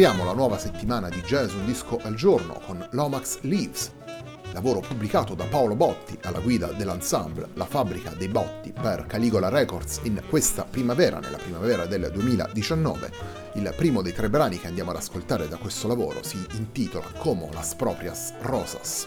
Apriamo la nuova settimana di Jazz Un Disco al Giorno con Lomax Leaves, lavoro pubblicato da Paolo Botti alla guida dell'ensemble La fabbrica dei botti per Caligola Records in questa primavera, nella primavera del 2019. Il primo dei tre brani che andiamo ad ascoltare da questo lavoro si intitola Como las propias rosas.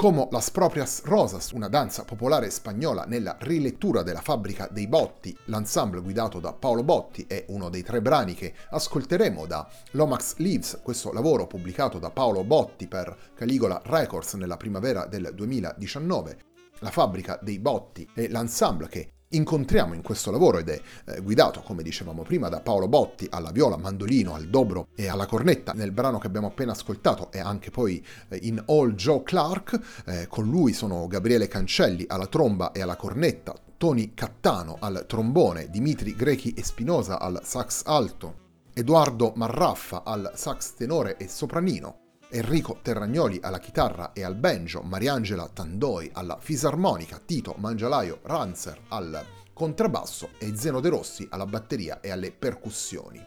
Como Las Proprias Rosas, una danza popolare spagnola nella rilettura della fabbrica dei Botti, l'ensemble guidato da Paolo Botti è uno dei tre brani che ascolteremo da Lomax Leaves, questo lavoro pubblicato da Paolo Botti per Caligola Records nella primavera del 2019. La fabbrica dei Botti è l'ensemble che incontriamo in questo lavoro ed è eh, guidato, come dicevamo prima, da Paolo Botti alla viola, mandolino, al dobro e alla cornetta. Nel brano che abbiamo appena ascoltato e anche poi eh, in All Joe Clark, eh, con lui sono Gabriele Cancelli alla tromba e alla cornetta, Tony Cattano al trombone, Dimitri Grechi e Spinosa al sax alto, Edoardo Marraffa al sax tenore e sopranino, Enrico Terragnoli alla chitarra e al banjo, Mariangela Tandoi alla fisarmonica, Tito Mangialaio Ranzer al contrabbasso e Zeno De Rossi alla batteria e alle percussioni.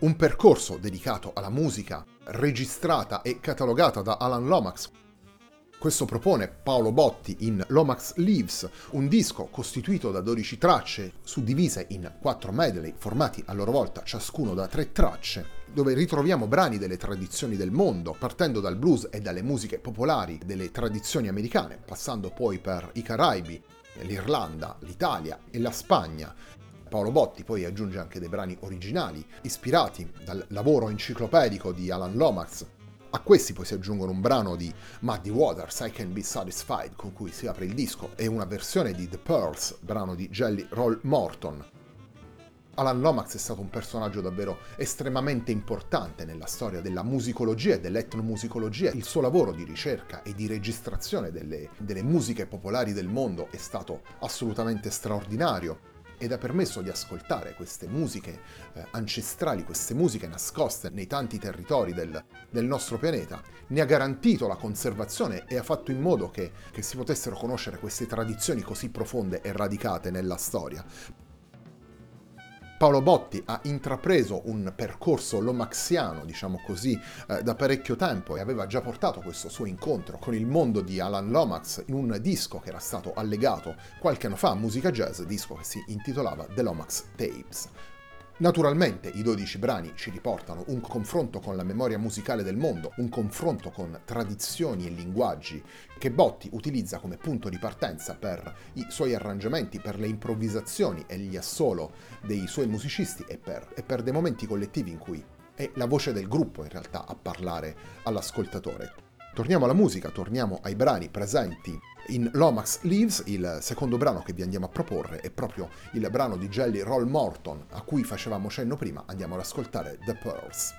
Un percorso dedicato alla musica registrata e catalogata da Alan Lomax, questo propone Paolo Botti in Lomax Leaves, un disco costituito da 12 tracce, suddivise in 4 medley, formati a loro volta ciascuno da 3 tracce, dove ritroviamo brani delle tradizioni del mondo, partendo dal blues e dalle musiche popolari delle tradizioni americane, passando poi per i Caraibi, l'Irlanda, l'Italia e la Spagna, Paolo Botti poi aggiunge anche dei brani originali, ispirati dal lavoro enciclopedico di Alan Lomax, a questi poi si aggiungono un brano di Muddy Waters, I Can Be Satisfied, con cui si apre il disco, e una versione di The Pearls, brano di Jelly Roll Morton. Alan Lomax è stato un personaggio davvero estremamente importante nella storia della musicologia e dell'etnomusicologia. Il suo lavoro di ricerca e di registrazione delle, delle musiche popolari del mondo è stato assolutamente straordinario ed ha permesso di ascoltare queste musiche eh, ancestrali, queste musiche nascoste nei tanti territori del, del, nostro pianeta, ne ha garantito la conservazione e ha fatto in modo che, che si potessero conoscere queste tradizioni così profonde e radicate nella storia. Paolo Botti ha intrapreso un percorso lomaxiano, diciamo così, eh, da parecchio tempo e aveva già portato questo suo incontro con il mondo di Alan Lomax in un disco che era stato allegato qualche anno fa a Musica Jazz, disco che si intitolava The Lomax Tapes. Naturalmente i 12 brani ci riportano un confronto con la memoria musicale del mondo, un confronto con tradizioni e linguaggi che Botti utilizza come punto di partenza per i suoi arrangiamenti, per le improvvisazioni e gli assolo dei suoi musicisti e per, e per dei momenti collettivi in cui è la voce del gruppo in realtà a parlare all'ascoltatore. Torniamo alla musica, torniamo ai brani presenti in Lomax Leaves, il secondo brano che vi andiamo a proporre è proprio il brano di Jelly Roll Morton a cui facevamo cenno prima, andiamo ad ascoltare The Pearls.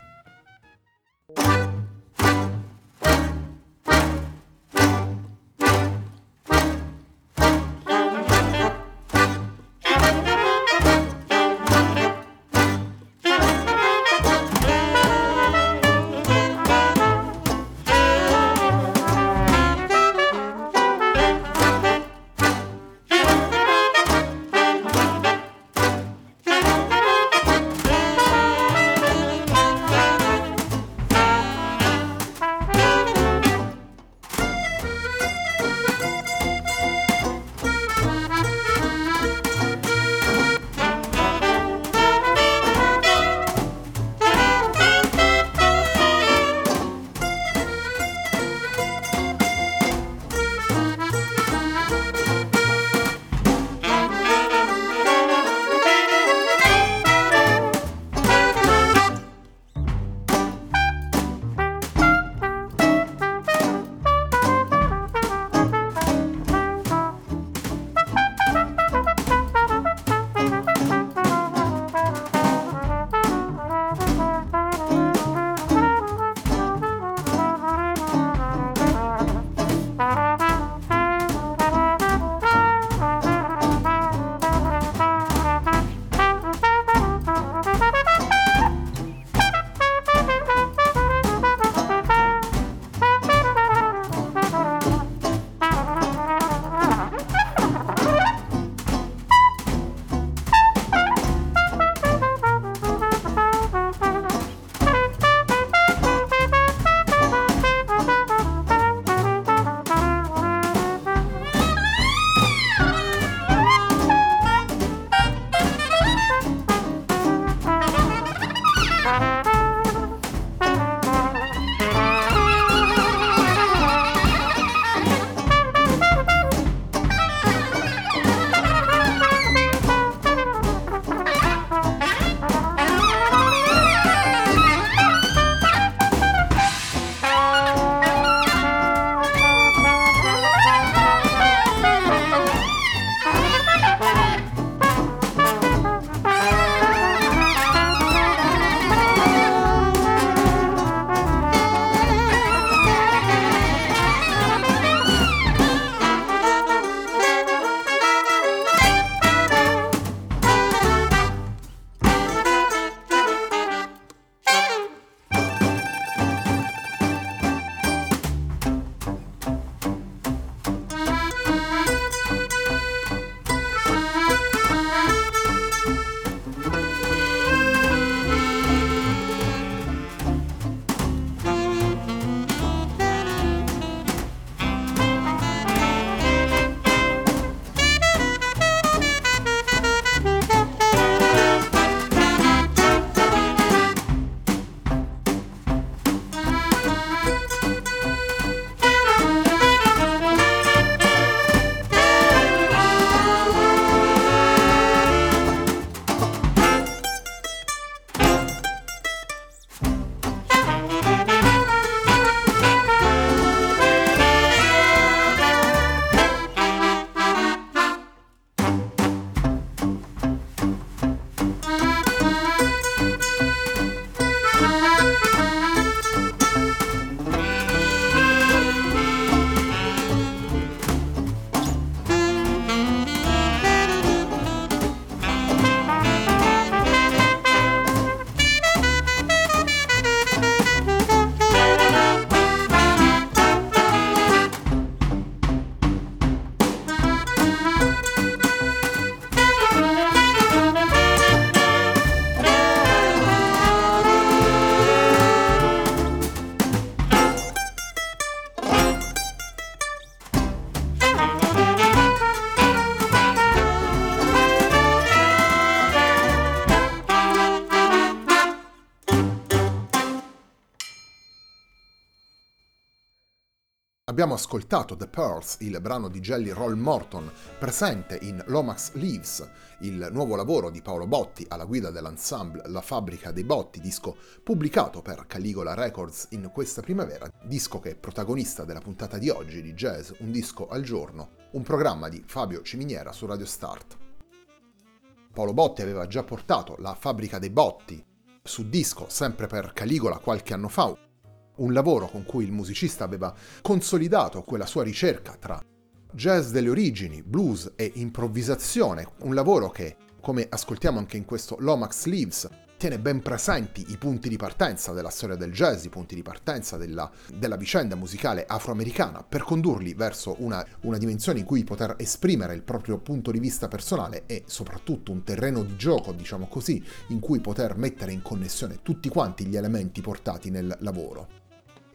Abbiamo ascoltato The Pearls, il brano di Jelly Roll Morton, presente in Lomax Leaves, il nuovo lavoro di Paolo Botti alla guida dell'ensemble La Fabbrica dei Botti, disco pubblicato per Caligola Records in questa primavera, disco che è protagonista della puntata di oggi di Jazz Un disco al giorno, un programma di Fabio Ciminiera su Radio Start. Paolo Botti aveva già portato La Fabbrica dei Botti su disco sempre per Caligola qualche anno fa, un lavoro con cui il musicista aveva consolidato quella sua ricerca tra jazz delle origini, blues e improvvisazione, un lavoro che, come ascoltiamo anche in questo Lomax Leaves, tiene ben presenti i punti di partenza della storia del jazz, i punti di partenza della, della vicenda musicale afroamericana, per condurli verso una, una, dimensione in cui poter esprimere il proprio punto di vista personale e soprattutto un terreno di gioco, diciamo così, in cui poter mettere in connessione tutti quanti gli elementi portati nel lavoro.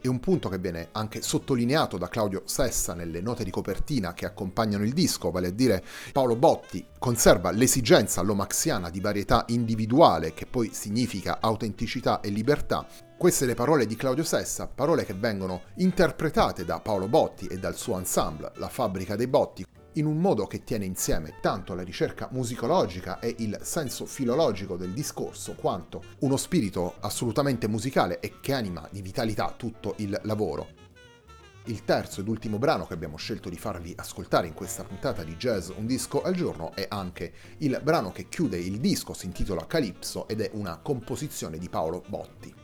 E un punto che viene anche sottolineato da Claudio Sessa nelle note di copertina che accompagnano il disco, vale a dire Paolo Botti conserva l'esigenza lomaxiana di varietà individuale che poi significa autenticità e libertà. Queste le parole di Claudio Sessa, parole che vengono interpretate da Paolo Botti e dal suo ensemble, la Fabbrica dei Botti, in un modo che tiene insieme tanto la ricerca musicologica e il senso filologico del discorso, quanto uno spirito assolutamente musicale e che anima di vitalità tutto il lavoro. Il terzo ed ultimo brano che abbiamo scelto di farvi ascoltare in questa puntata di Jazz Un disco al giorno è anche il brano che chiude il disco, si intitola Calypso ed è una composizione di Paolo Botti.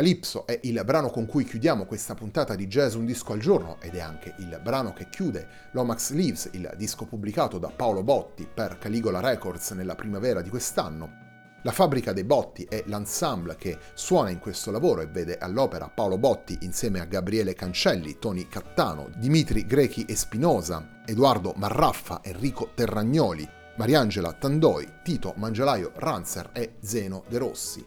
Calypso è il brano con cui chiudiamo questa puntata di Jazz Un Disco al Giorno ed è anche il brano che chiude Lomax Leaves, il disco pubblicato da Paolo Botti per Caligola Records nella primavera di quest'anno. La fabbrica dei Botti è l'ensemble che suona in questo lavoro e vede all'opera Paolo Botti insieme a Gabriele Cancelli, Toni Cattano, Dimitri Grechi e Spinosa, Edoardo Marraffa, Enrico Terragnoli, Mariangela Tandoi, Tito Mangialaio Ranzer e Zeno De Rossi.